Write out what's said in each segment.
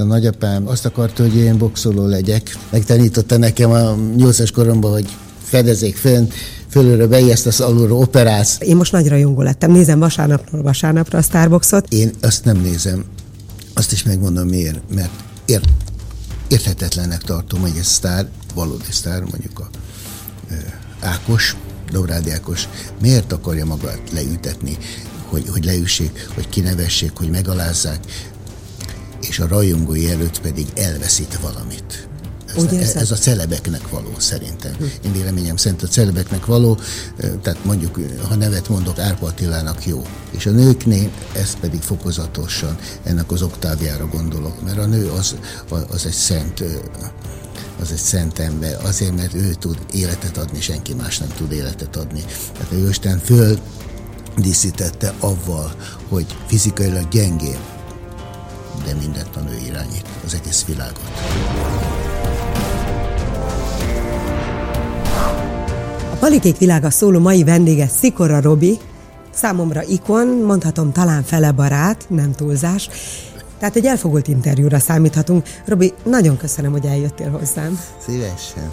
a nagyapám azt akarta, hogy én boxoló legyek. Megtanította nekem a nyolcas koromban, hogy fedezék fönn, fölülről beijesztesz, alulról operálsz. Én most nagy rajongó lettem, nézem vasárnapról vasárnapra a Starboxot. Én azt nem nézem. Azt is megmondom miért, mert ért, érthetetlennek tartom, hogy egy sztár, valódi sztár, mondjuk a ö, Ákos, Dobrádi Ákos, miért akarja magát leütetni, hogy, hogy leüssék, hogy kinevessék, hogy megalázzák, és a rajongói előtt pedig elveszít valamit. Ez, Úgy a, érzed? ez a celebeknek való szerintem. Én véleményem szerint a celebeknek való, tehát mondjuk, ha nevet mondok, Árpa Attilának jó. És a nőknél ez pedig fokozatosan ennek az oktávjára gondolok, mert a nő az, az egy szent az egy szent ember, azért, mert ő tud életet adni, senki más nem tud életet adni. Tehát a Isten föl díszítette avval, hogy fizikailag gyengébb, de mindent a nő irányít, az egész világot. A Palikék világa szóló mai vendége Szikora Robi, számomra ikon, mondhatom talán fele barát, nem túlzás. Tehát egy elfogult interjúra számíthatunk. Robi, nagyon köszönöm, hogy eljöttél hozzám. Szívesen.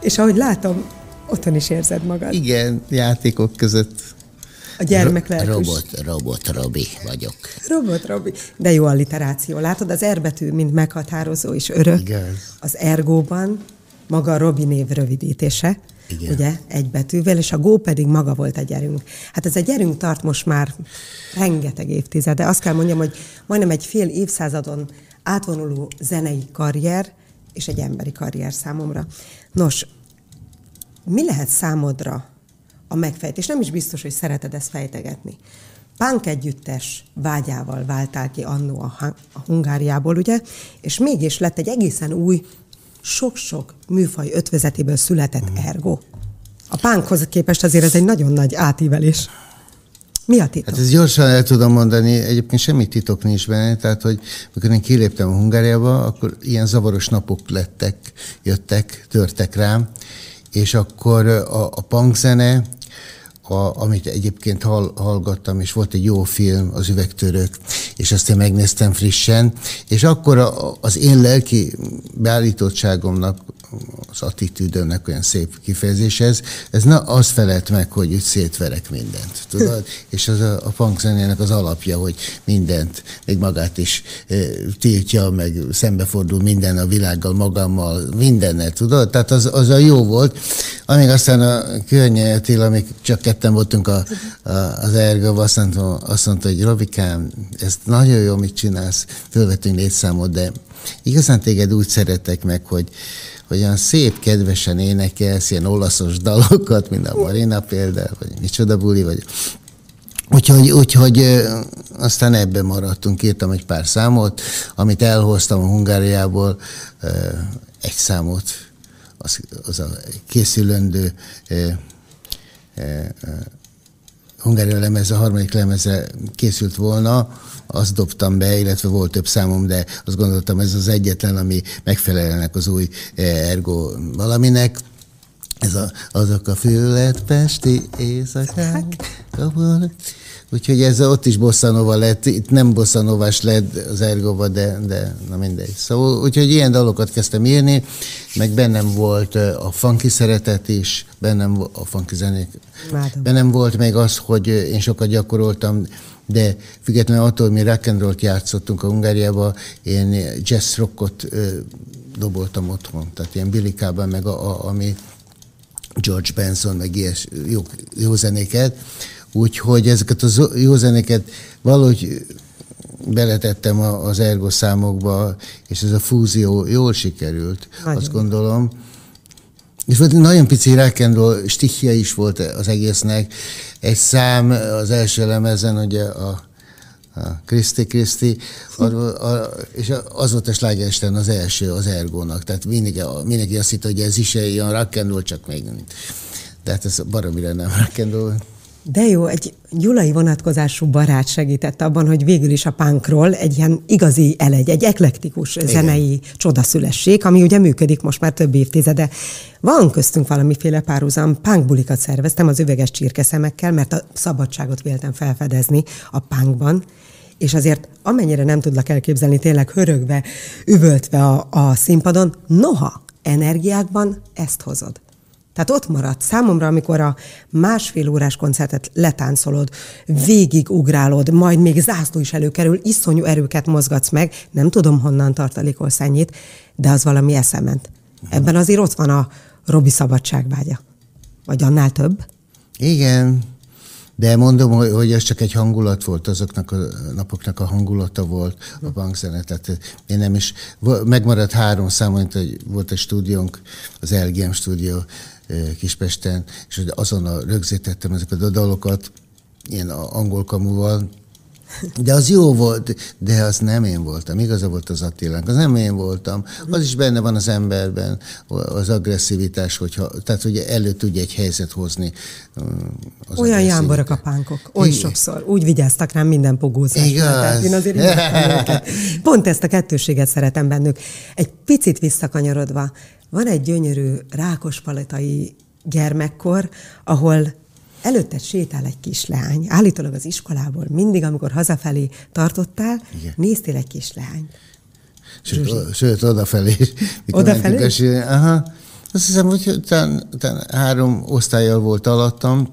És ahogy látom, otthon is érzed magad. Igen, játékok között. A gyermek lelkűs. Robot, robot Robi vagyok. Robot Robi. De jó alliteráció. Látod, az R betű mind meghatározó és örök. Igaz. Az ergóban maga a Robi név rövidítése. Igen. Ugye, egy betűvel, és a Go pedig maga volt a gyerünk. Hát ez a gyerünk tart most már rengeteg évtizede. Azt kell mondjam, hogy majdnem egy fél évszázadon átvonuló zenei karrier, és egy emberi karrier számomra. Nos, mi lehet számodra a megfejtés? Nem is biztos, hogy szereted ezt fejtegetni. Punk együttes vágyával váltál ki annó a, a Hungáriából, ugye? És mégis lett egy egészen új, sok-sok műfaj ötvezetéből született ergo. A punkhoz képest azért ez egy nagyon nagy átívelés. Mi a titok? Hát ezt gyorsan el tudom mondani, egyébként semmi titok nincs benne, tehát hogy mikor én kiléptem a Hungáriába, akkor ilyen zavaros napok lettek, jöttek, törtek rám, és akkor a, a punk zene, a, amit egyébként hall, hallgattam, és volt egy jó film, az üvegtörök, és azt én megnéztem frissen, és akkor a, az én lelki beállítottságomnak, az attitűdömnek olyan szép kifejezés ez, ez na, az felelt meg, hogy úgy szétverek mindent, tudod? és az a, a punk zenének az alapja, hogy mindent, még magát is e, tiltja, meg szembefordul minden a világgal, magammal, mindennel, tudod? Tehát az, az a jó volt. Amíg aztán a Környe Attila, amíg csak ketten voltunk a, a, az ergőben, azt mondta, azt mondta, hogy Robikám, ez nagyon jó, mit csinálsz, fölvettünk négy számot, de igazán téged úgy szeretek meg, hogy, hogy olyan szép, kedvesen énekelsz, ilyen olaszos dalokat, mint a Marina például, vagy micsoda buli, vagy. Úgyhogy, úgyhogy aztán ebben maradtunk, írtam egy pár számot, amit elhoztam a Hungáriából, egy számot, az, az a készülendő Hungária lemez, a harmadik lemeze készült volna, azt dobtam be, illetve volt több számom, de azt gondoltam, ez az egyetlen, ami megfelelnek az új eh, ergo valaminek. Ez a, azok a fületpesti éjszakák. Úgyhogy ez ott is bosszanova lett, itt nem bosszanovás lett az ergóba, de, de na mindegy. Szóval, úgyhogy ilyen dalokat kezdtem írni, meg bennem volt a funky szeretet is, bennem a funky zenék. Imádom. Bennem volt még az, hogy én sokat gyakoroltam, de függetlenül attól, hogy mi rock and roll-t játszottunk a Hungáriába, én jazz rockot ö, doboltam otthon, tehát ilyen Cobham, meg a, a, ami George Benson, meg ilyes jó, jó zenéket. Úgyhogy ezeket az jó zenéket valahogy beletettem a- az ergo számokba, és ez a fúzió jól sikerült, Nagyon. azt gondolom. És volt nagyon pici rock and roll stihja is volt az egésznek. Egy szám az első lemezen, ugye a, a Kriszti Kriszti, és az volt a slágeristen az első, az Ergónak. Tehát mindenki, mindenki azt hitt, hogy ez is ilyen rock and roll, csak még nem. De hát ez baromira nem rock and roll. De jó, egy gyulai vonatkozású barát segített abban, hogy végül is a punkról egy ilyen igazi elegy, egy eklektikus Igen. zenei csodaszülessék, ami ugye működik most már több évtizede. Van köztünk valamiféle párhuzam, punkbulikat szerveztem az üveges csirkeszemekkel, mert a szabadságot véltem felfedezni a punkban, és azért amennyire nem tudlak elképzelni, tényleg hörögve, üvöltve a, a színpadon, noha energiákban ezt hozod. Tehát ott maradt számomra, amikor a másfél órás koncertet letáncolod, végig ugrálod, majd még zászló is előkerül, iszonyú erőket mozgatsz meg, nem tudom honnan tartalékolsz ennyit, de az valami eszement. Ebben azért ott van a Robi szabadságvágya. Vagy annál több? Igen, de mondom, hogy ez csak egy hangulat volt, azoknak a napoknak a hangulata volt a bankzene. Tehát én nem is, megmaradt három szám, hogy volt egy stúdiónk, az LGM stúdió Kispesten, és azon a rögzítettem ezeket a dalokat, ilyen angol kamuval, de az jó volt, de az nem én voltam. Igaza volt az Attilánk, az nem én voltam. Az is benne van az emberben, az agresszivitás, hogyha, tehát hogy elő tudja egy helyzet hozni. Az Olyan jámborok a pánkok, oly Igen. sokszor. Úgy vigyáztak rám minden pogózásra. Igaz. én azért Pont ezt a kettőséget szeretem bennük. Egy picit visszakanyarodva, van egy gyönyörű rákospaletai gyermekkor, ahol előtte sétál egy kislány, állítólag az iskolából, mindig, amikor hazafelé tartottál, Igen. néztél egy kislányt. Sőt, o, sőt odafelé. Odafelé? Esélye, aha. Azt hiszem, hogy talán, talán három osztályjal volt alattam,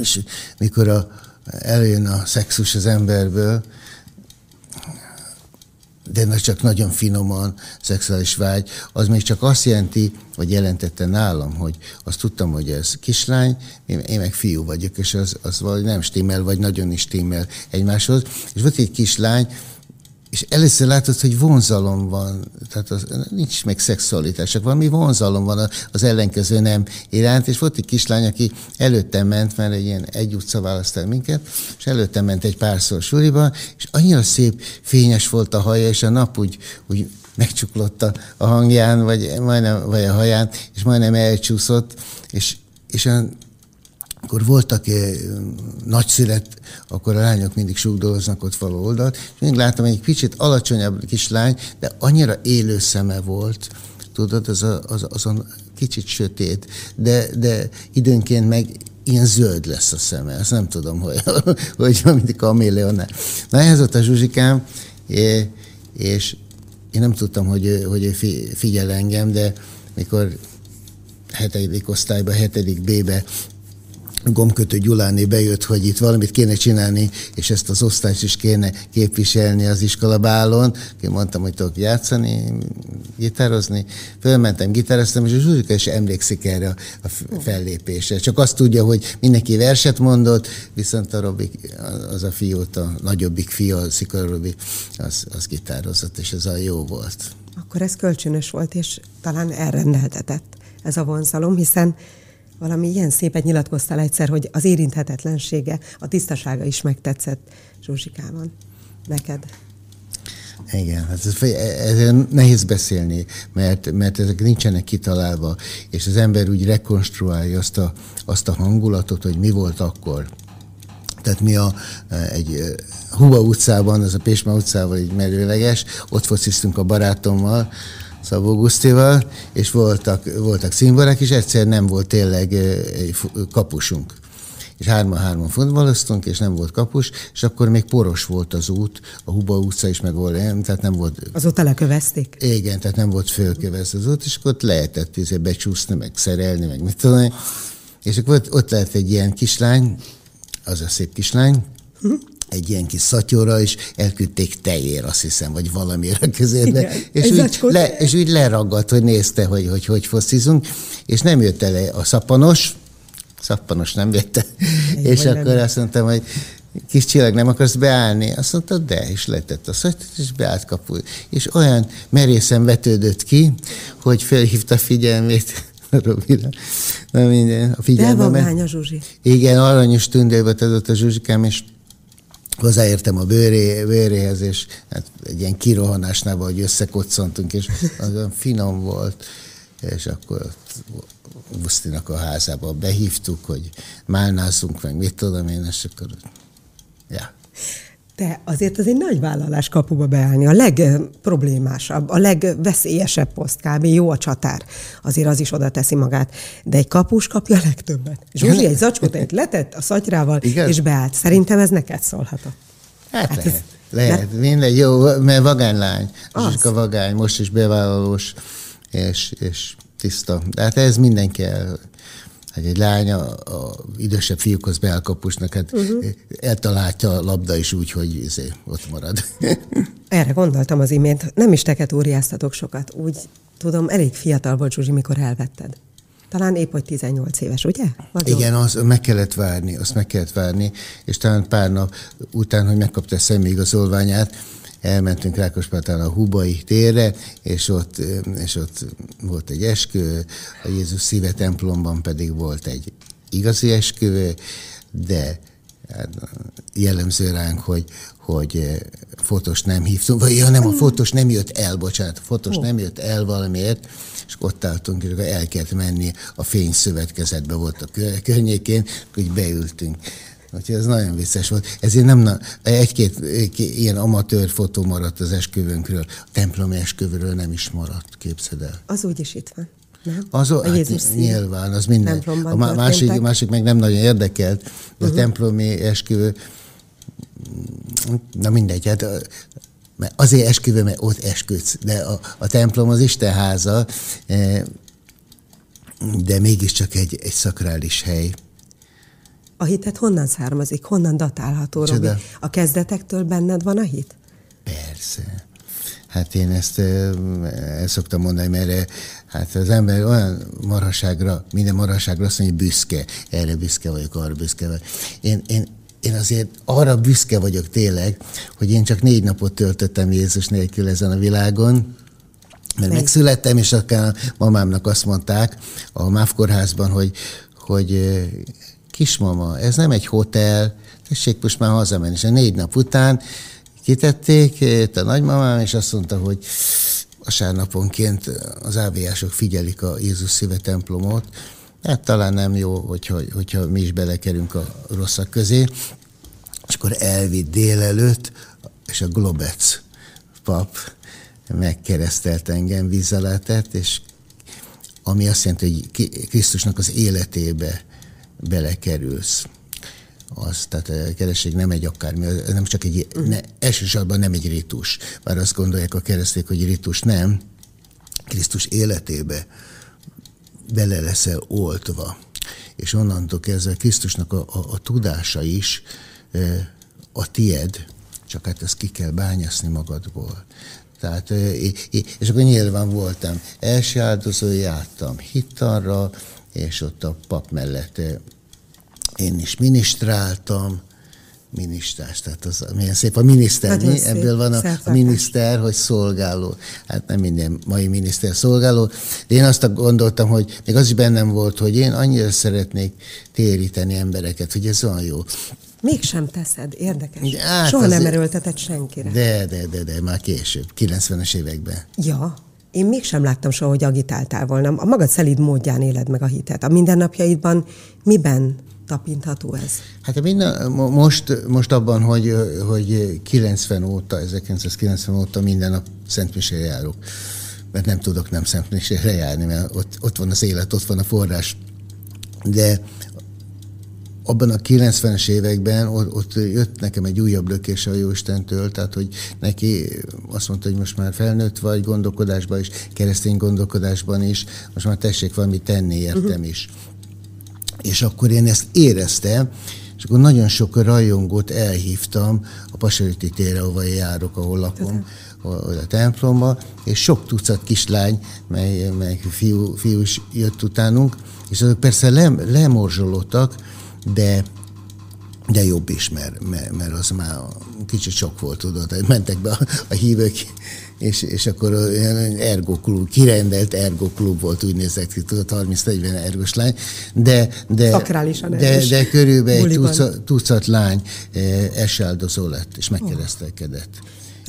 és mikor a, eljön a szexus az emberből, de csak nagyon finoman, szexuális vágy, az még csak azt jelenti, vagy jelentette nálam, hogy azt tudtam, hogy ez kislány, én, meg fiú vagyok, és az, az vagy nem stimmel, vagy nagyon is stimmel egymáshoz. És volt egy kislány, és először látod, hogy vonzalom van, tehát az, nincs meg szexualitás, csak valami vonzalom van az ellenkező nem iránt, és volt egy kislány, aki előttem ment, mert egy ilyen egy utca választ minket, és előttem ment egy párszor suriba, és annyira szép, fényes volt a haja, és a nap úgy, úgy megcsuklott a hangján, vagy, majdnem, vagy a haján, és majdnem elcsúszott, és, és olyan akkor voltak eh, nagyszület, akkor a lányok mindig sugdoloznak ott való oldalt, és mindig láttam egy kicsit alacsonyabb kislány, de annyira élő szeme volt, tudod, az, a, az, azon kicsit sötét, de, de időnként meg ilyen zöld lesz a szeme, azt nem tudom, hogy, hogy mindig kaméleonnál. Na ez volt a Zsuzsikám, és én nem tudtam, hogy, hogy figyel engem, de mikor hetedik osztályba, hetedik B-be Gomkötő Gyuláné bejött, hogy itt valamit kéne csinálni, és ezt az osztályt is kéne képviselni az iskolabálon. Én mondtam, hogy tudok játszani, gitározni. Fölmentem, gitároztam, és a Zsuzsika is emlékszik erre a fellépésre. Csak azt tudja, hogy mindenki verset mondott, viszont a Robi, az a fiút, a nagyobbik fia, a Szikora Robi, az, az gitározott, és ez a jó volt. Akkor ez kölcsönös volt, és talán elrendeltetett ez a vonzalom, hiszen valami ilyen szépet nyilatkoztál egyszer, hogy az érinthetetlensége, a tisztasága is megtetszett Zsuzsikában neked. Igen, hát ez, ez nehéz beszélni, mert, mert ezek nincsenek kitalálva, és az ember úgy rekonstruálja azt a, azt a hangulatot, hogy mi volt akkor. Tehát mi a, egy Huba utcában, az a Pésma utcával egy merőleges, ott fociztunk a barátommal, Szabó Gusztival, és voltak, voltak színvarák, és egyszer nem volt tényleg kapusunk. És hárman-hárman futballoztunk, és nem volt kapus, és akkor még poros volt az út, a Huba utca is meg volt, tehát nem volt... Azóta lekövezték? Igen, tehát nem volt fölkövesz az út, és akkor ott lehetett izé becsúszni, meg szerelni, meg mit tudom És akkor ott, ott lehet egy ilyen kislány, az a szép kislány, hm? Egy ilyen kis szatyorra, és elküldték tejér, azt hiszem, vagy valamire a kezébe. És úgy, le, és úgy leragadt, hogy nézte, hogy hogy, hogy foszizunk, és nem jött el a szapanos, szappanos nem jött el. és akkor nem. azt mondtam, hogy kis csillag, nem akarsz beállni? Azt mondta, de, és letett a szatyot, és beállt kapu. És olyan merészen vetődött ki, hogy felhívta figyelmét Robira. Na minden, a figyelmemet. De van a Zsuzsi. Igen, aranyos tündérbe adott a Zsuzsikám, és hozzáértem a bőré, bőréhez, és hát egy ilyen kirohanásnál, hogy összekoccantunk, és az finom volt, és akkor Busztinak a házába behívtuk, hogy málnázzunk meg, mit tudom én, és akkor, ja. De azért az egy nagy vállalás kapuba beállni. A legproblémásabb, a legveszélyesebb poszt kb. Jó a csatár. Azért az is oda teszi magát. De egy kapus kapja a legtöbbet. Zsuzsi egy zacskót letett a szatyrával, Igen? és beállt. Szerintem ez neked szólhatott. Hát, hát lehet. Ez, Lehet, mert... mindegy, jó, mert vagánylány. A vagány, most is bevállalós, és, és tiszta. De hát ez mindenki el, hogy egy lány a, a idősebb fiúkhoz beáll kapusnak, hát uh-huh. eltalálja a labda is úgy, hogy izé, ott marad. Erre gondoltam az imént. Nem is teket óriáztatok sokat. Úgy tudom, elég fiatal volt Zsuzsi, mikor elvetted. Talán épp, hogy 18 éves, ugye? Vagy Igen, az meg kellett várni, azt meg kellett várni, és talán pár nap után, hogy megkapta a személyigazolványát, elmentünk Rákospátán a Hubai térre, és ott, és ott volt egy eskü, a Jézus szíve templomban pedig volt egy igazi esküvő, de hát jellemző ránk, hogy, hogy fotós nem hívtunk, vagy ja, nem, a fotós nem jött el, bocsánat, a fotós oh. nem jött el valamiért, és ott álltunk, és el kellett menni, a fényszövetkezetbe volt a környékén, hogy beültünk. Úgyhogy ez nagyon vicces volt. Ezért nem, egy-két ilyen amatőr fotó maradt az esküvőnkről, a templomi esküvőről nem is maradt, képzeld el. Az úgyis itt van. Nem? Az, a hát, nyilván, az minden. A másik, másik meg nem nagyon érdekelt, de uh-huh. a templomi esküvő, na mindegy, hát azért esküvő, mert ott esküdsz, de a, a templom az Isten háza, e, de mégiscsak egy, egy szakrális hely. A hitet honnan származik? Honnan datálható, Robi? A kezdetektől benned van a hit? Persze. Hát én ezt el szoktam mondani, mert hát az ember olyan marhaságra, minden marhaságra azt mondja, hogy büszke. Erre büszke vagyok, arra büszke vagyok. Én, én, én azért arra büszke vagyok tényleg, hogy én csak négy napot töltöttem Jézus nélkül ezen a világon, mert megszülettem, és akár a mamámnak azt mondták a MÁV kórházban, hogy, hogy kismama, ez nem egy hotel, tessék most már hazamenni. És a négy nap után kitették a nagymamám, és azt mondta, hogy vasárnaponként az áviások figyelik a Jézus szíve templomot, hát talán nem jó, hogyha, hogyha mi is belekerünk a rosszak közé. És akkor elvitt délelőtt, és a Globec pap megkeresztelt engem vízzeletett, és ami azt jelenti, hogy Krisztusnak az életébe belekerülsz. Az, tehát a keresztség nem egy akármi, nem csak egy, ne, elsősorban nem egy ritus. Bár azt gondolják a kereszték, hogy ritus nem. Krisztus életébe bele leszel oltva. És onnantól kezdve Krisztusnak a, a, a tudása is e, a tied, csak hát ezt ki kell bányaszni magadból. Tehát, és akkor nyilván voltam első áldozó, jártam hittanra, és ott a pap mellett én is minisztráltam, minisztás, tehát az milyen szép a miniszter, Nagyon mi? Szép, Ebből van a, a miniszter, hogy szolgáló. Hát nem minden mai miniszter szolgáló. De én azt gondoltam, hogy még az is bennem volt, hogy én annyira szeretnék téríteni embereket, hogy ez olyan jó. Mégsem teszed, érdekes. De, hát Soha nem erőltetett senkire. De, de, de, de, már később, 90-es években. Ja, én mégsem láttam soha, hogy agitáltál volna. A magad szelíd módján éled meg a hitet. A mindennapjaidban miben tapintható ez? Hát minden, most, most abban, hogy, hogy 90 óta, 1990 óta minden nap Szentmisére járok. Mert nem tudok nem Szentmisére járni, mert ott, ott van az élet, ott van a forrás. De abban a 90-es években ott, ott jött nekem egy újabb lökés a Jóistentől, tehát hogy neki azt mondta, hogy most már felnőtt vagy gondolkodásban is, keresztény gondolkodásban is, most már tessék valamit tenni értem uh-huh. is. És akkor én ezt éreztem, és akkor nagyon sok rajongót elhívtam a Pasariti térre, ahol járok, ahol lakom, a templomba, és sok tucat kislány, mely, mely fiú, fiú is jött utánunk, és azok persze lem, lemorzsolódtak, de de jobb is, mert, mert, mert az már kicsit sok volt, tudod, mentek be a, a hívők, és, és akkor olyan ergoklub, kirendelt ergoklub volt, úgy nézett ki, tudod, 30-40 ergos lány, de, de, de, de körülbelül egy tucat, tucat lány eh, esáldozó lett, és megkeresztelkedett.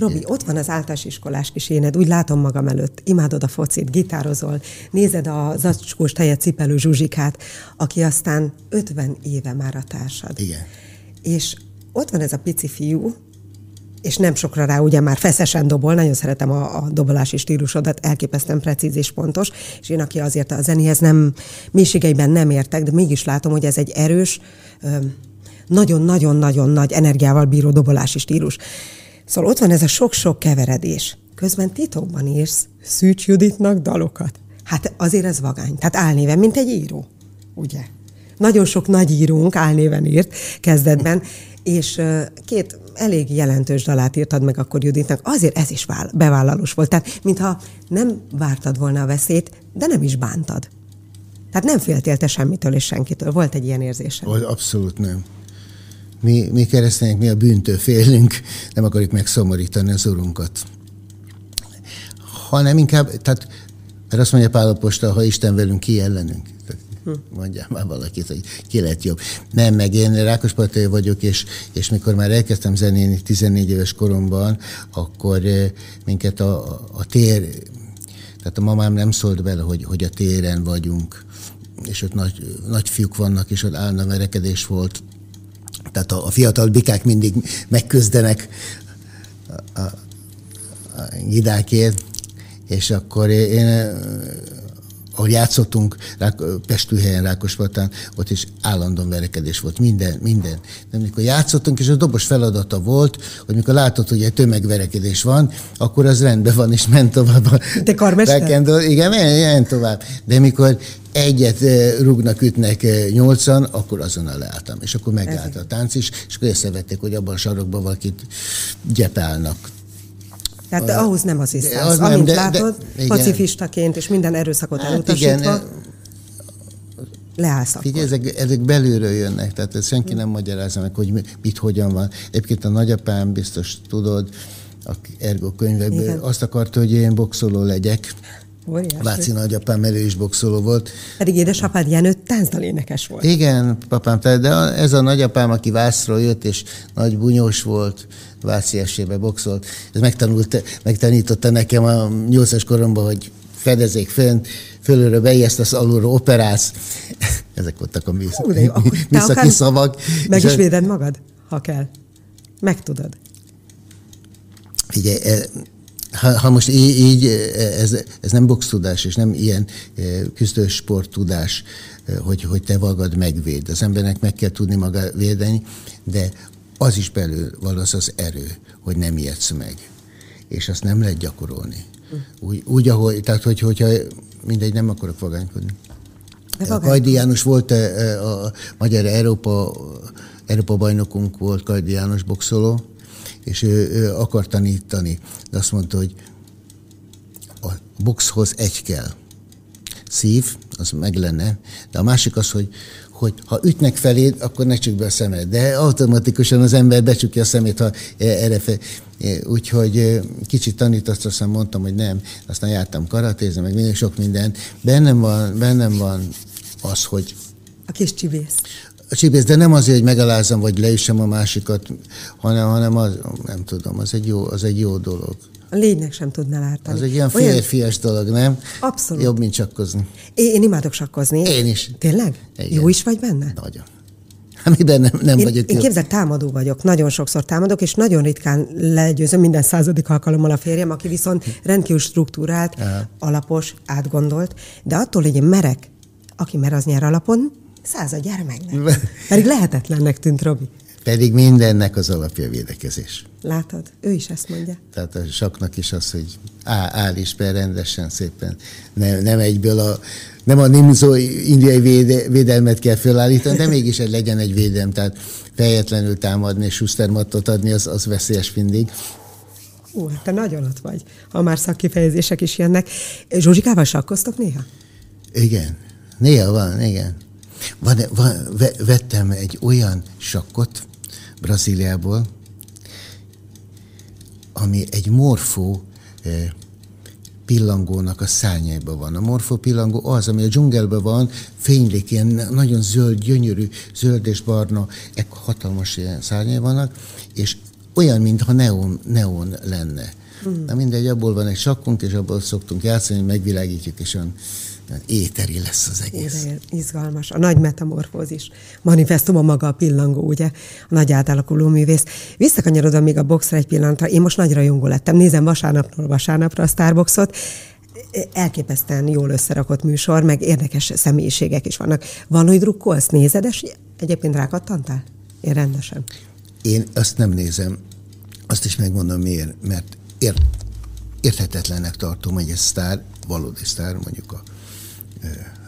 Robi, ott van az általános iskolás kis éned, úgy látom magam előtt, imádod a focit, gitározol, nézed a zacskós tejet cipelő Zsuzsikát, aki aztán 50 éve már a társad. Igen. És ott van ez a pici fiú, és nem sokra rá ugye már feszesen dobol, nagyon szeretem a, a dobolási stílusodat, elképesztően precíz és pontos, és én, aki azért a zenéhez nem, mélységeiben nem értek, de mégis látom, hogy ez egy erős, nagyon-nagyon-nagyon nagy energiával bíró dobolási stílus. Szóval ott van ez a sok-sok keveredés. Közben titokban írsz Szűcs Juditnak dalokat. Hát azért ez vagány. Tehát álnéven, mint egy író. Ugye? Nagyon sok nagy írónk álnéven írt kezdetben, és két elég jelentős dalát írtad meg akkor Juditnak, azért ez is bevállalós volt. Tehát, mintha nem vártad volna a veszélyt, de nem is bántad. Tehát nem féltél te semmitől és senkitől. Volt egy ilyen érzésem? Abszolút nem. Mi, mi keresztények, mi a bűntől félünk, nem akarjuk megszomorítani az urunkat. Hanem inkább, tehát, mert azt mondja Pál ha Isten velünk, ki ellenünk? Mondjál már valakit, hogy ki lett jobb. Nem, meg én Rákospatai vagyok, és, és mikor már elkezdtem zenélni 14 éves koromban, akkor minket a, a tér, tehát a mamám nem szólt bele, hogy, hogy a téren vagyunk, és ott nagy, nagy fiúk vannak, és ott állna verekedés volt. Tehát a, a fiatal bikák mindig megküzdenek a, a, a gidákért, és akkor én ahol játszottunk Pestűhelyen, Rákospatán, ott is állandóan verekedés volt, minden, minden. De amikor játszottunk, és a dobos feladata volt, hogy mikor látod, hogy egy tömegverekedés van, akkor az rendben van, és ment tovább. Te karmester? Igen, ment tovább. De mikor egyet rúgnak, ütnek nyolcan, akkor azonnal leálltam. És akkor megállt a tánc is, és akkor észrevették, hogy abban a sarokban valakit gyepálnak. Tehát de ahhoz nem az Az Amint nem, de, látod, de, pacifistaként és minden erőszakot hát elutasítva, igen, leállsz Figyelj, ezek, ezek belülről jönnek, tehát ezt senki nem magyarázza meg, hogy mit, hogyan van. Egyébként a nagyapám, biztos tudod, a Ergo könyvekből Igen. azt akarta, hogy én boxoló legyek. Óriási. Váci nagyapám elő is boxoló volt. Pedig édesapád Jenő táncdalénekes volt. Igen, papám, de ez a nagyapám, aki Vászról jött, és nagy bunyós volt, Váci esébe boxolt, ez megtanult, megtanította nekem a nyolcas koromban, hogy fedezék fönn, fölülről beijesztesz, alulról operálsz. Ezek voltak a műszaki szavak. Meg is véded magad, ha kell. Meg tudod. Figyelj, ha, ha most így, így ez, ez nem boxtudás, és nem ilyen e, küzdős sporttudás, e, hogy, hogy te magad megvéd. Az embernek meg kell tudni maga védeni, de az is belül van az az erő, hogy nem ijedsz meg. És azt nem lehet gyakorolni. Úgy, úgy ahogy, tehát hogy, hogyha mindegy, nem akarok vagánykodni. Kajdi János volt e, a Magyar Európa, Európa bajnokunk volt, Kajdi János boxoló, és ő, ő akar tanítani, de azt mondta, hogy a boxhoz egy kell. Szív, az meg lenne, de a másik az, hogy, hogy ha ütnek feléd, akkor ne csukd be a szemed. De automatikusan az ember becsukja a szemét, ha erre fel. Úgyhogy kicsit tanított, aztán mondtam, hogy nem. Aztán jártam karatézni, meg minden sok minden. Bennem van, bennem van az, hogy... A kis csibész csibész, de nem azért, hogy megalázom, vagy leüssem a másikat, hanem, hanem az, nem tudom, az egy jó, az egy jó dolog. A lénynek sem tudna látni. Az egy ilyen férfias dolog, nem? Abszolút. Jobb, mint sakkozni. Én, én imádok sakkozni. Én is. Tényleg? Igen. Jó is vagy benne? Nagyon. Amiben nem, nem én, vagyok Én képzeld, támadó vagyok, nagyon sokszor támadok, és nagyon ritkán legyőzöm minden századik alkalommal a férjem, aki viszont rendkívül struktúrált, Aha. alapos, átgondolt, de attól, hogy én merek, aki mer, az nyer alapon, Századjára lehet. Pedig lehetetlennek tűnt, Robi. Pedig mindennek az alapja védekezés. Látod? Ő is ezt mondja. Tehát a saknak is az, hogy áll, áll is be rendesen, szépen. Nem, nem egyből a, nem a nimzó indiai véde, védelmet kell felállítani, de mégis egy legyen egy védelem. Tehát fejetlenül támadni és susztermattot adni, az, az veszélyes mindig. Ú, hát te nagyon ott vagy, ha már szakkifejezések is jönnek. Zsuzsikával sakkoztok néha? Igen. Néha van, igen. Van, van, vettem egy olyan sakkot Brazíliából, ami egy morfó eh, pillangónak a szárnyaiban van. A morfó pillangó az, ami a dzsungelben van, fénylik, ilyen nagyon zöld, gyönyörű, zöld és barna, ekkor hatalmas ilyen szárnyai vannak, és olyan, mintha neon, neon lenne. Mm. Na mindegy, abból van egy sakkunk, és abból szoktunk játszani, megvilágítjuk, és olyan éteri lesz az egész. Éde, izgalmas. A nagy metamorfózis. Manifestum a maga a pillangó, ugye? A nagy átalakuló művész. Visszakanyarodva még a boxra egy pillanatra. Én most nagy rajongó lettem. Nézem vasárnapról vasárnapra a Starboxot. Elképesztően jól összerakott műsor, meg érdekes személyiségek is vannak. Van, hogy drukkolsz, nézed, és egyébként rákattantál? Én rendesen. Én azt nem nézem Azt is megmondom miért, mert ért, érthetetlennek tartom, hogy egy sztár, valódi sztár, mondjuk a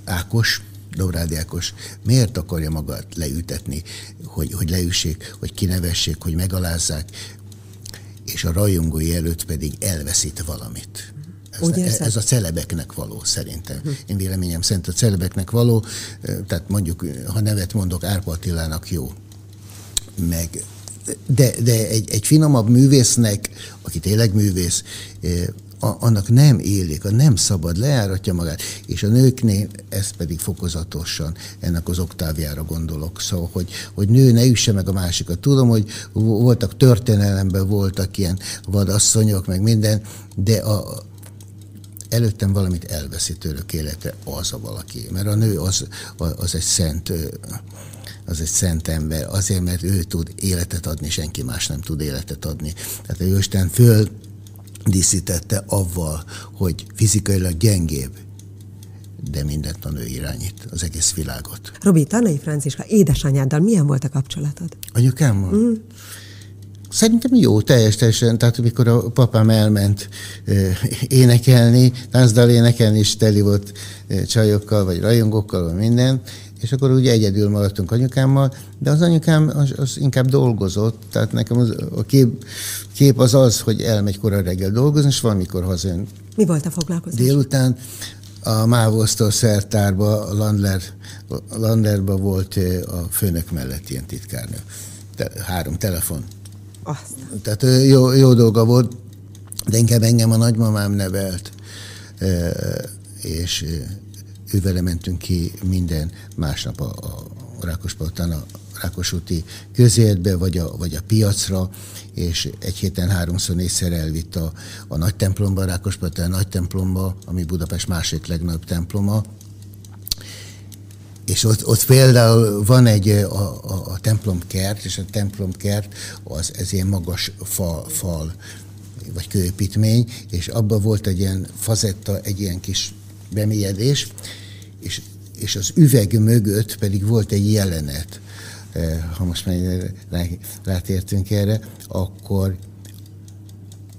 Ákos, Dobrádi Ákos miért akarja magát leütetni, hogy, hogy leüssék, hogy kinevessék, hogy megalázzák, és a rajongói előtt pedig elveszít valamit. Ez, ez a celebeknek való szerintem. Hm. Én véleményem szerint a celebeknek való, tehát mondjuk, ha nevet mondok, Árpa Attilának jó, meg de, de egy, egy finomabb művésznek, aki tényleg művész, a, annak nem élik, a nem szabad, lejáratja magát, és a nőknél ez pedig fokozatosan ennek az oktávjára gondolok. Szóval, hogy, hogy nő ne üsse meg a másikat. Tudom, hogy voltak történelemben, voltak ilyen vadasszonyok, meg minden, de a, előttem valamit elveszi tőlük élete az a valaki. Mert a nő az, az egy szent az egy szent ember, azért, mert ő tud életet adni, senki más nem tud életet adni. Tehát a Jóisten föl díszítette avval, hogy fizikailag gyengébb, de mindent a nő irányít, az egész világot. Robi, Tanai Franciska, édesanyáddal milyen volt a kapcsolatod? Anyukámmal? Mm. Szerintem jó, teljes, teljesen. Tehát amikor a papám elment énekelni, táncdal énekelni, és teli volt csajokkal, vagy rajongókkal, vagy minden, és akkor ugye egyedül maradtunk anyukámmal, de az anyukám az, az inkább dolgozott, tehát nekem az, a kép, kép az az, hogy elmegy kora reggel dolgozni, és valamikor hazajön. Mi volt a foglalkozás? Délután a Mávosztól szertárba, a Landler, Landlerba volt a főnök mellett ilyen titkárnő. Te, három telefon. Aztán. Tehát jó, jó dolga volt, de inkább engem a nagymamám nevelt, és ővele mentünk ki minden másnap a, a Rákospalotán, a Rákosúti közértbe, vagy a, vagy a piacra, és egy héten háromszor, négyszer elvitt a, a nagy templomba, a Rákospalotán nagy templomba, ami Budapest másik legnagyobb temploma, és ott, ott például van egy a, a, a templomkert, és a templomkert az ez ilyen magas fal, fal vagy kőépítmény, és abban volt egy ilyen fazetta, egy ilyen kis bemélyedés, és, és az üveg mögött pedig volt egy jelenet, eh, ha most már rátértünk erre, akkor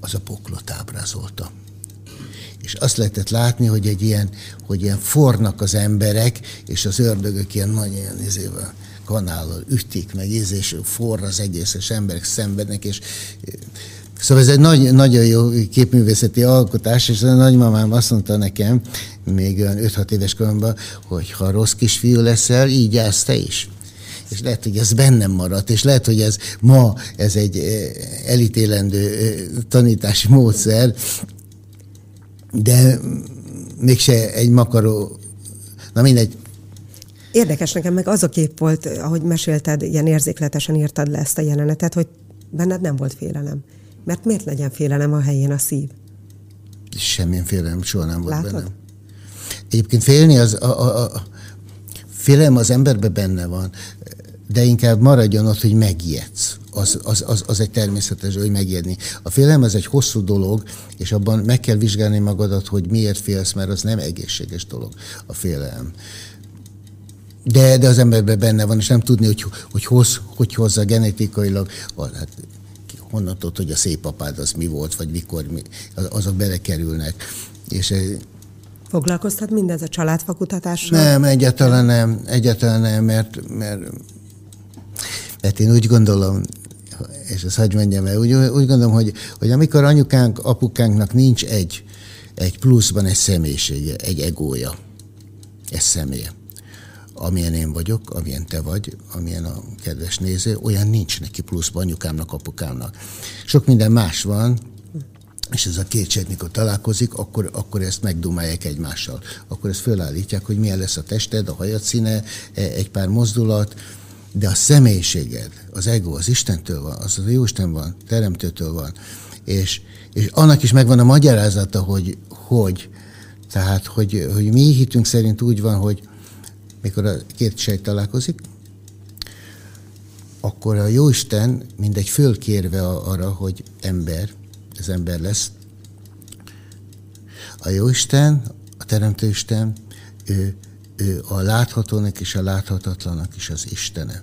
az a poklot ábrázolta. És azt lehetett látni, hogy egy ilyen, hogy ilyen fornak az emberek, és az ördögök ilyen nagy ilyen izével, kanállal ütik meg, és forr az egész, és emberek szenvednek, és Szóval ez egy nagy, nagyon jó képművészeti alkotás, és a nagymamám azt mondta nekem, még olyan 5-6 éves koromban, hogy ha rossz kisfiú leszel, így állsz te is. És lehet, hogy ez bennem maradt, és lehet, hogy ez ma ez egy eh, elítélendő eh, tanítási módszer, de mégse egy makaró, na mindegy, Érdekes nekem meg az a kép volt, ahogy mesélted, ilyen érzékletesen írtad le ezt a jelenetet, hogy benned nem volt félelem. Mert miért legyen félelem a helyén a szív? Semmilyen félelem soha nem volt Látod? bennem. Egyébként félni az, a, a, a, félelem az emberben benne van, de inkább maradjon ott, hogy megijedsz. Az, az, az, az egy természetes, hogy megijedni. A félelem az egy hosszú dolog, és abban meg kell vizsgálni magadat, hogy miért félsz, mert az nem egészséges dolog, a félelem. De, de az emberben benne van, és nem tudni, hogy hogy, hoz, hogy hozza genetikailag, hát honnan tudod, hogy a szép apád az mi volt, vagy mikor, mi, azok belekerülnek. És eh, Foglalkoztat mindez a családfakutatással? Nem, egyáltalán nem, egyáltalán nem, mert, mert, mert én úgy gondolom, és ezt hagyd mondjam el, úgy, úgy gondolom, hogy, hogy amikor anyukánk, apukánknak nincs egy, egy pluszban egy személyisége, egy egója, egy személye amilyen én vagyok, amilyen te vagy, amilyen a kedves néző, olyan nincs neki pluszban anyukámnak, apukámnak. Sok minden más van, és ez a két sejt, mikor találkozik, akkor, akkor ezt megdumálják egymással. Akkor ezt fölállítják, hogy milyen lesz a tested, a hajad színe, e, egy pár mozdulat, de a személyiséged, az ego, az Istentől van, az az Jóisten van, Teremtőtől van, és, és annak is megvan a magyarázata, hogy hogy. Tehát, hogy, hogy mi hitünk szerint úgy van, hogy, mikor a két sejt találkozik, akkor a Jóisten mindegy fölkérve arra, hogy ember, ez ember lesz, a Jóisten, a Teremtőisten, ő, ő a láthatónak és a láthatatlanak is az Istene.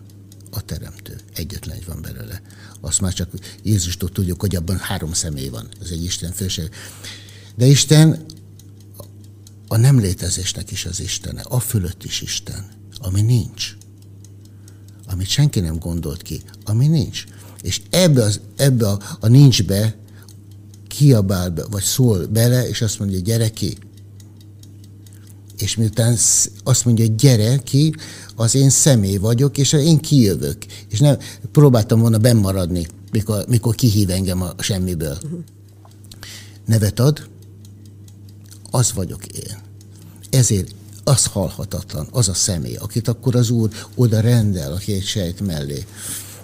a teremtő. Egyetlen egy van belőle. Azt már csak Jézustól tudjuk, hogy abban három személy van. Ez egy Isten főség. De Isten a nem létezésnek is az Istene, a fölött is Isten, ami nincs. Amit senki nem gondolt ki, ami nincs. És ebbe, az, ebbe a, a nincsbe kiabál be, vagy szól bele, és azt mondja, gyere ki. És miután azt mondja, gyere ki, az én személy vagyok, és én kijövök. És nem próbáltam volna bemaradni, mikor, mikor kihív engem a semmiből. Nevet ad, az vagyok én. Ezért az halhatatlan, az a személy, akit akkor az Úr oda rendel a két sejt mellé.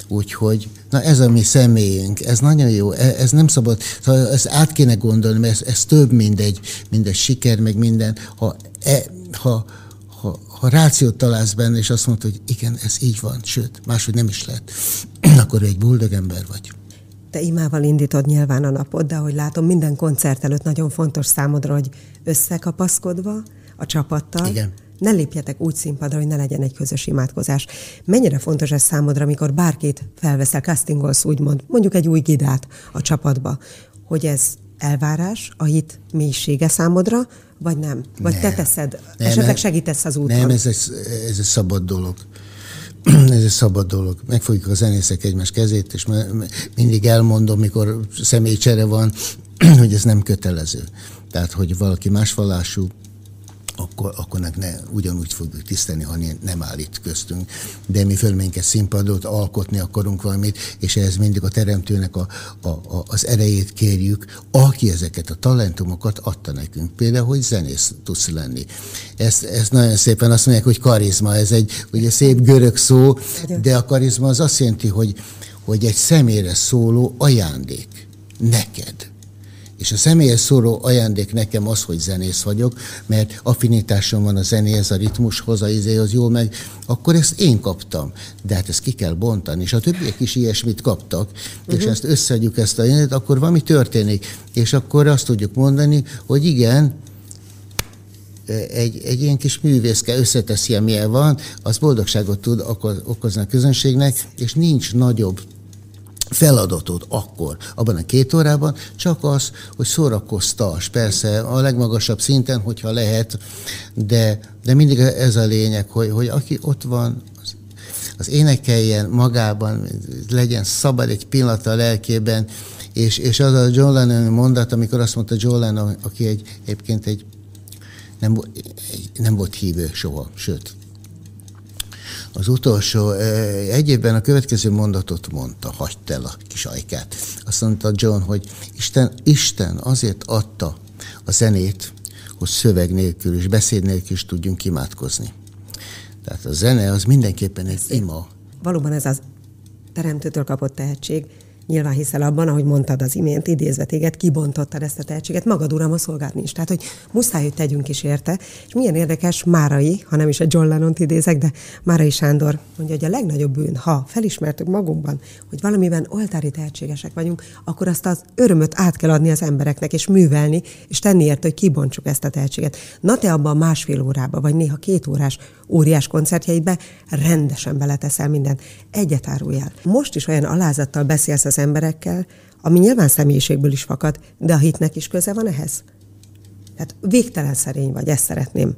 Úgyhogy, na ez a mi személyünk, ez nagyon jó, e, ez nem szabad, ezt át kéne gondolni, mert ez, ez több, mint egy, mint egy siker, meg minden. Ha, e, ha, ha, ha rációt találsz benne, és azt mondod, hogy igen, ez így van, sőt, máshogy nem is lehet, akkor egy boldog ember vagy. Te imával indítod nyilván a napod, de ahogy látom, minden koncert előtt nagyon fontos számodra, hogy összekapaszkodva a csapattal, Igen ne lépjetek úgy színpadra, hogy ne legyen egy közös imádkozás. Mennyire fontos ez számodra, amikor bárkit felveszel, castingolsz úgymond, mondjuk egy új gidát a csapatba, hogy ez elvárás, a hit mélysége számodra, vagy nem? Vagy nem. te teszed, nem, esetleg segítesz az úton? Nem, ez egy, ez egy szabad dolog. ez egy szabad dolog. Megfogjuk a zenészek egymás kezét, és mindig elmondom, mikor személycsere van, hogy ez nem kötelező. Tehát, hogy valaki más vallású, akkor, akkor ne ugyanúgy fogjuk tisztelni, ha nem áll itt köztünk. De mi fölményeket színpadot, alkotni akarunk valamit, és ehhez mindig a teremtőnek a, a, a, az erejét kérjük, aki ezeket a talentumokat adta nekünk. Például, hogy zenész tudsz lenni. Ezt, ezt nagyon szépen azt mondják, hogy karizma, ez egy ugye szép görög szó, de a karizma az azt jelenti, hogy, hogy egy személyre szóló ajándék neked és a személyes szóló ajándék nekem az, hogy zenész vagyok, mert affinitásom van a zenéhez, a ritmushoz, a izéhoz jól meg, akkor ezt én kaptam. De hát ezt ki kell bontani, és a többiek is ilyesmit kaptak, uh-huh. és ezt összeadjuk ezt a jelentet, akkor valami történik. És akkor azt tudjuk mondani, hogy igen, egy, egy ilyen kis művészke összeteszi, amilyen van, az boldogságot tud okozni a közönségnek, és nincs nagyobb feladatod akkor, abban a két órában, csak az, hogy szórakoztas, persze a legmagasabb szinten, hogyha lehet, de, de mindig ez a lényeg, hogy, hogy aki ott van, az, az énekeljen magában, legyen szabad egy pillanat a lelkében, és, és az a John Lennon mondat, amikor azt mondta John Lennon, aki egy, egyébként egy nem, nem volt hívő soha, sőt, az utolsó, egy évben a következő mondatot mondta, hagyd el a kis ajkát. Azt mondta John, hogy Isten, Isten azért adta a zenét, hogy szöveg nélkül és beszéd nélkül is tudjunk imádkozni. Tehát a zene az mindenképpen egy ima. Valóban ez az teremtőtől kapott tehetség, nyilván hiszel abban, ahogy mondtad az imént, idézve téged, kibontottad ezt a tehetséget, magad uram a szolgád nincs. Tehát, hogy muszáj, hogy tegyünk is érte. És milyen érdekes, Márai, ha nem is a John lennon idézek, de Márai Sándor mondja, hogy a legnagyobb bűn, ha felismertük magunkban, hogy valamiben oltári tehetségesek vagyunk, akkor azt az örömöt át kell adni az embereknek, és művelni, és tenni érte, hogy kibontsuk ezt a tehetséget. Na te abban másfél órába, vagy néha két órás óriás koncertjeidbe rendesen beleteszel mindent. Egyet árulj el. Most is olyan alázattal beszélsz az emberekkel, ami nyilván személyiségből is fakad, de a hitnek is köze van ehhez? Tehát végtelen szerény vagy, ezt szeretném.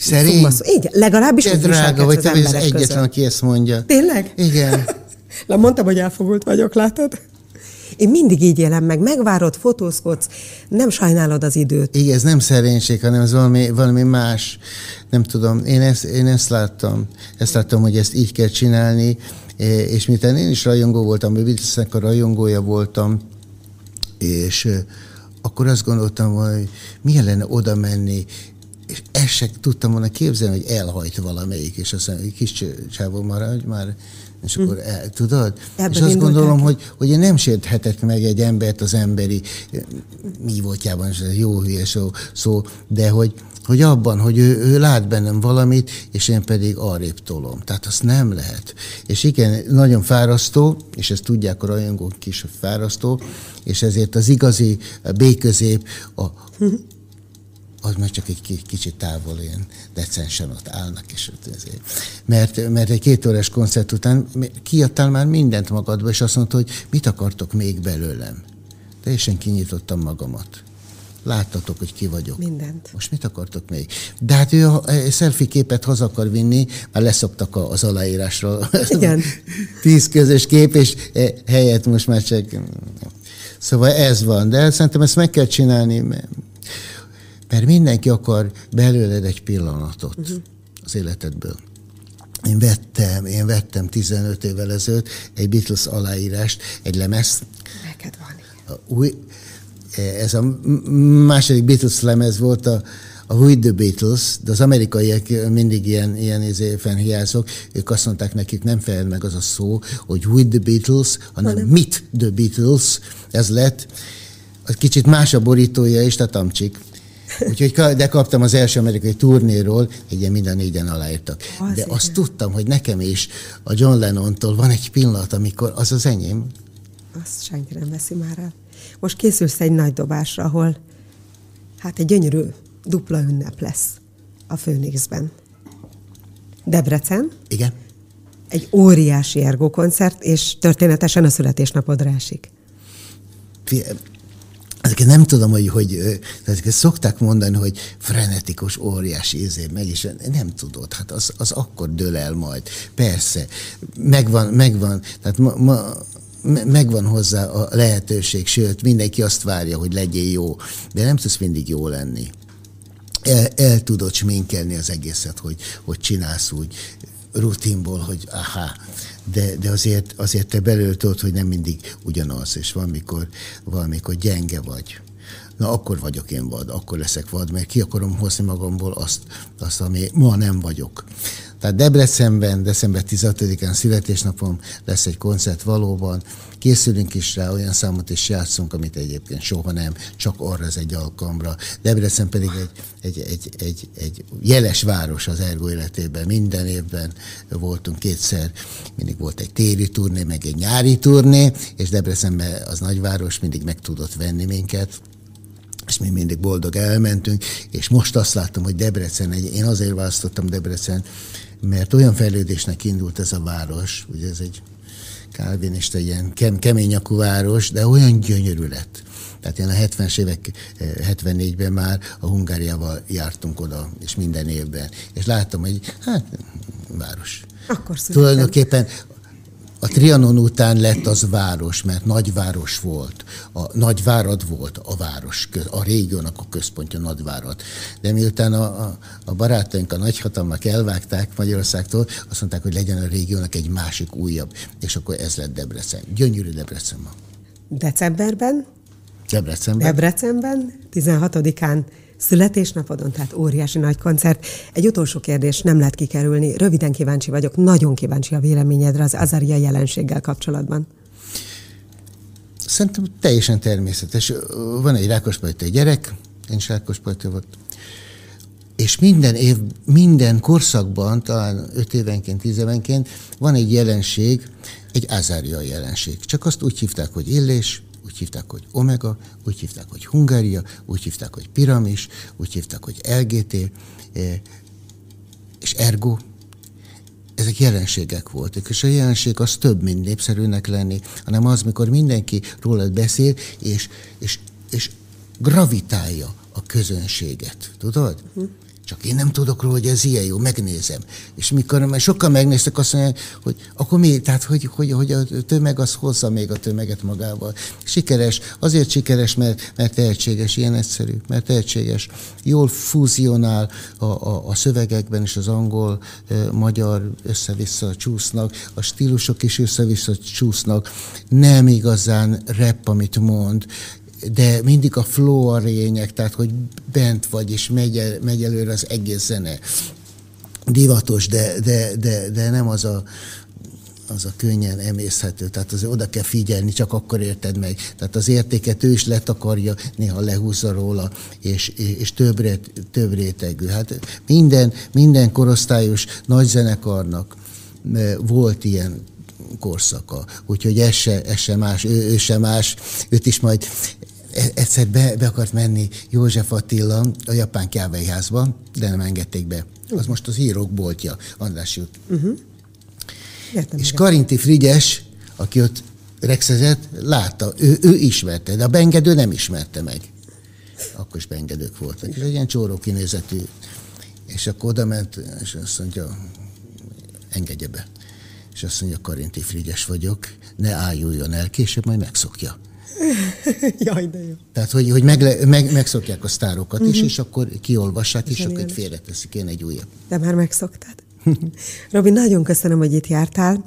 Szerény? Szumasz. Igen, legalábbis úgy drága, vagy te vagy az egyetlen, között. aki ezt mondja. Tényleg? Igen. Le mondtam, hogy elfogult vagyok, látod? Én mindig így élem meg, megvárod, fotózkodsz, nem sajnálod az időt. Igen, ez nem szerénység, hanem ez valami, valami más. Nem tudom, én ezt, én ezt láttam. Ezt láttam, hogy ezt így kell csinálni, és miután én is rajongó voltam, Beatlesnek a rajongója voltam, és akkor azt gondoltam, hogy milyen lenne oda menni, és ezt sem tudtam volna képzelni, hogy elhajt valamelyik, és azt mondja, hogy kis csávó maradj már, és akkor hm. el, tudod? Ebben és azt gondolom, hogy, hogy én nem sérthetek meg egy embert az emberi mi voltjában, jó hülye szó, szó de hogy, hogy abban, hogy ő, ő lát bennem valamit, és én pedig arrébb tolom. Tehát azt nem lehet. És igen, nagyon fárasztó, és ezt tudják a rajongók is, hogy fárasztó, és ezért az igazi béközép a, az már csak egy kicsit távol ilyen decensen ott állnak, és ott ezért. Mert, mert egy két órás koncert után kiadtál már mindent magadba, és azt mondta, hogy mit akartok még belőlem. Teljesen kinyitottam magamat. Láttatok, hogy ki vagyok. Mindent. Most mit akartok még? De hát ő a selfie képet haza akar vinni, már leszoktak az aláírásra. Igen. Tíz közös kép, és e, helyett most már csak... Szóval ez van, de szerintem ezt meg kell csinálni, mert, mert mindenki akar belőled egy pillanatot uh-huh. az életedből. Én vettem, én vettem 15 évvel ezelőtt egy Beatles aláírást, egy lemezt. Neked van. Új, ez a második Beatles lemez volt a, a With the Beatles, de az amerikaiak mindig ilyen, ilyen izé fennhiázok, ők azt mondták nekik, nem fel meg az a szó, hogy With the Beatles, hanem hanem. Meet the Beatles, ez lett. Az kicsit más a borítója is, tehát amcsik. Úgyhogy de kaptam az első amerikai turnéról, ilyen minden négyen aláírtak. Az de azt tudtam, hogy nekem is a John Lennontól van egy pillanat, amikor az az enyém. Azt senki nem veszi már el. Most készülsz egy nagy dobásra, ahol hát egy gyönyörű dupla ünnep lesz a Főnixben. Debrecen. Igen. Egy óriási Ergo koncert, és történetesen a születésnapodra esik. Ezeket nem tudom, hogy, hogy ezeket szokták mondani, hogy frenetikus, óriási izé, meg is nem tudod, hát az, az akkor dől el majd. Persze, megvan, megvan, tehát ma, ma megvan hozzá a lehetőség, sőt, mindenki azt várja, hogy legyél jó, de nem tudsz mindig jó lenni. El, el tudod sminkelni az egészet, hogy, hogy csinálsz úgy rutinból, hogy aha, de, de azért, azért te belőle tudod, hogy nem mindig ugyanaz, és valamikor, valamikor gyenge vagy. Na akkor vagyok én vad, akkor leszek vad, mert ki akarom hozni magamból azt, azt ami ma nem vagyok. Tehát Debrecenben, december 15-án születésnapom lesz egy koncert valóban. Készülünk is rá, olyan számot is játszunk, amit egyébként soha nem, csak arra az egy alkalomra. Debrecen pedig egy, egy, egy, egy, egy jeles város az Ergo életében. Minden évben voltunk kétszer, mindig volt egy téli turné, meg egy nyári turné, és Debrecenben az nagyváros mindig meg tudott venni minket és mi mindig boldog elmentünk, és most azt látom, hogy Debrecen, egy, én azért választottam Debrecen, mert olyan fejlődésnek indult ez a város, ugye ez egy kálvinista, ilyen kem, keményakú város, de olyan gyönyörű lett. Tehát én a 70-es évek, 74-ben már a Hungáriával jártunk oda, és minden évben. És láttam, hogy hát, város. Akkor születtem. Tulajdonképpen a Trianon után lett az város, mert nagyváros volt. A nagyvárad volt a város, a régiónak a központja nagyvárad. De miután a, a, a barátaink, a nagyhatalmak elvágták Magyarországtól, azt mondták, hogy legyen a régiónak egy másik újabb. És akkor ez lett Debrecen. Gyönyörű Debrecen ma. Decemberben? Debrecenben. Debrecenben, 16-án születésnapodon, tehát óriási nagy koncert. Egy utolsó kérdés nem lehet kikerülni. Röviden kíváncsi vagyok, nagyon kíváncsi a véleményedre az Azaria jelenséggel kapcsolatban. Szerintem teljesen természetes. Van egy rákospajtai gyerek, én is rákospajtai volt, és minden év, minden korszakban, talán öt évenként, tíz évenként van egy jelenség, egy azária jelenség. Csak azt úgy hívták, hogy illés, úgy hívták, hogy Omega, úgy hívták, hogy Hungária, úgy hívták, hogy Piramis, úgy hívták, hogy LGT, eh, és Ergo. Ezek jelenségek voltak, és a jelenség az több, mint népszerűnek lenni, hanem az, mikor mindenki rólad beszél, és, és, és gravitálja a közönséget. Tudod? Uh-huh. Csak én nem tudok róla, hogy ez ilyen jó, megnézem. És mikor mert sokan megnéztek, azt mondják, hogy akkor mi, tehát hogy, hogy, hogy a tömeg az hozza még a tömeget magával. Sikeres, azért sikeres, mert, mert tehetséges, ilyen egyszerű, mert tehetséges. Jól fúzionál a, a, a szövegekben is az angol, e, magyar össze-vissza csúsznak, a stílusok is össze-vissza csúsznak, nem igazán rep, amit mond, de mindig a flow a lényeg, tehát hogy bent vagy, és megy, el, megy előre az egész zene. Divatos, de, de, de, de nem az a, az a könnyen emészhető, tehát azért oda kell figyelni, csak akkor érted meg. Tehát az értéket ő is letakarja, néha lehúzza róla, és, és több, rét, több rétegű. Hát minden, minden korosztályos nagy zenekarnak volt ilyen korszaka. Úgyhogy ez se, ez se más, ő, ő se más, őt is majd egyszer be, be akart menni József Attila a japán kávéházba, de nem engedték be. Az most az írók boltja, András jut. Uh-huh. Értem, és Karinti Frigyes, aki ott rexezett, látta, ő, ő ismerte, de a beengedő nem ismerte meg. Akkor is beengedők voltak. És egy ilyen csóró kinézetű. És akkor oda ment, és azt mondja, engedje be. És azt mondja, Karinti Frigyes vagyok, ne ájuljon el, később majd megszokja. Jaj, de jó. Tehát, hogy, hogy meg, meg, megszokják a sztárokat uh-huh. is, mhm. és akkor kiolvassák, és akkor félreteszik én egy újabb. De már megszoktad. Robi, nagyon köszönöm, hogy itt jártál.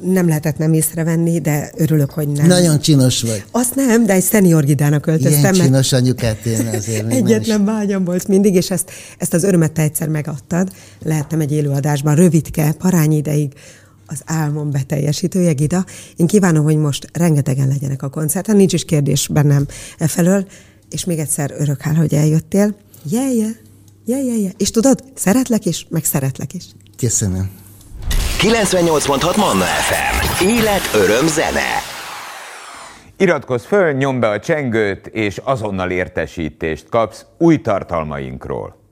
Nem lehetett nem észrevenni, de örülök, hogy nem. Nagyon csinos vagy. Azt nem, de egy szenior gidának költöztem. Ilyen csinos anyukát én azért Egyetlen vágyam volt mindig, és ezt, ezt az örömet te egyszer megadtad. Lehettem egy élőadásban, rövidke, parányi ideig az álmom beteljesítője, Gida. Én kívánom, hogy most rengetegen legyenek a koncerten, nincs is kérdés bennem e felől, és még egyszer örök hál, hogy eljöttél. Jeje, jeje, És tudod, szeretlek is, meg szeretlek is. Köszönöm. 98.6 Manna FM. Élet, öröm, zene. Iratkozz föl, nyomd be a csengőt, és azonnal értesítést kapsz új tartalmainkról.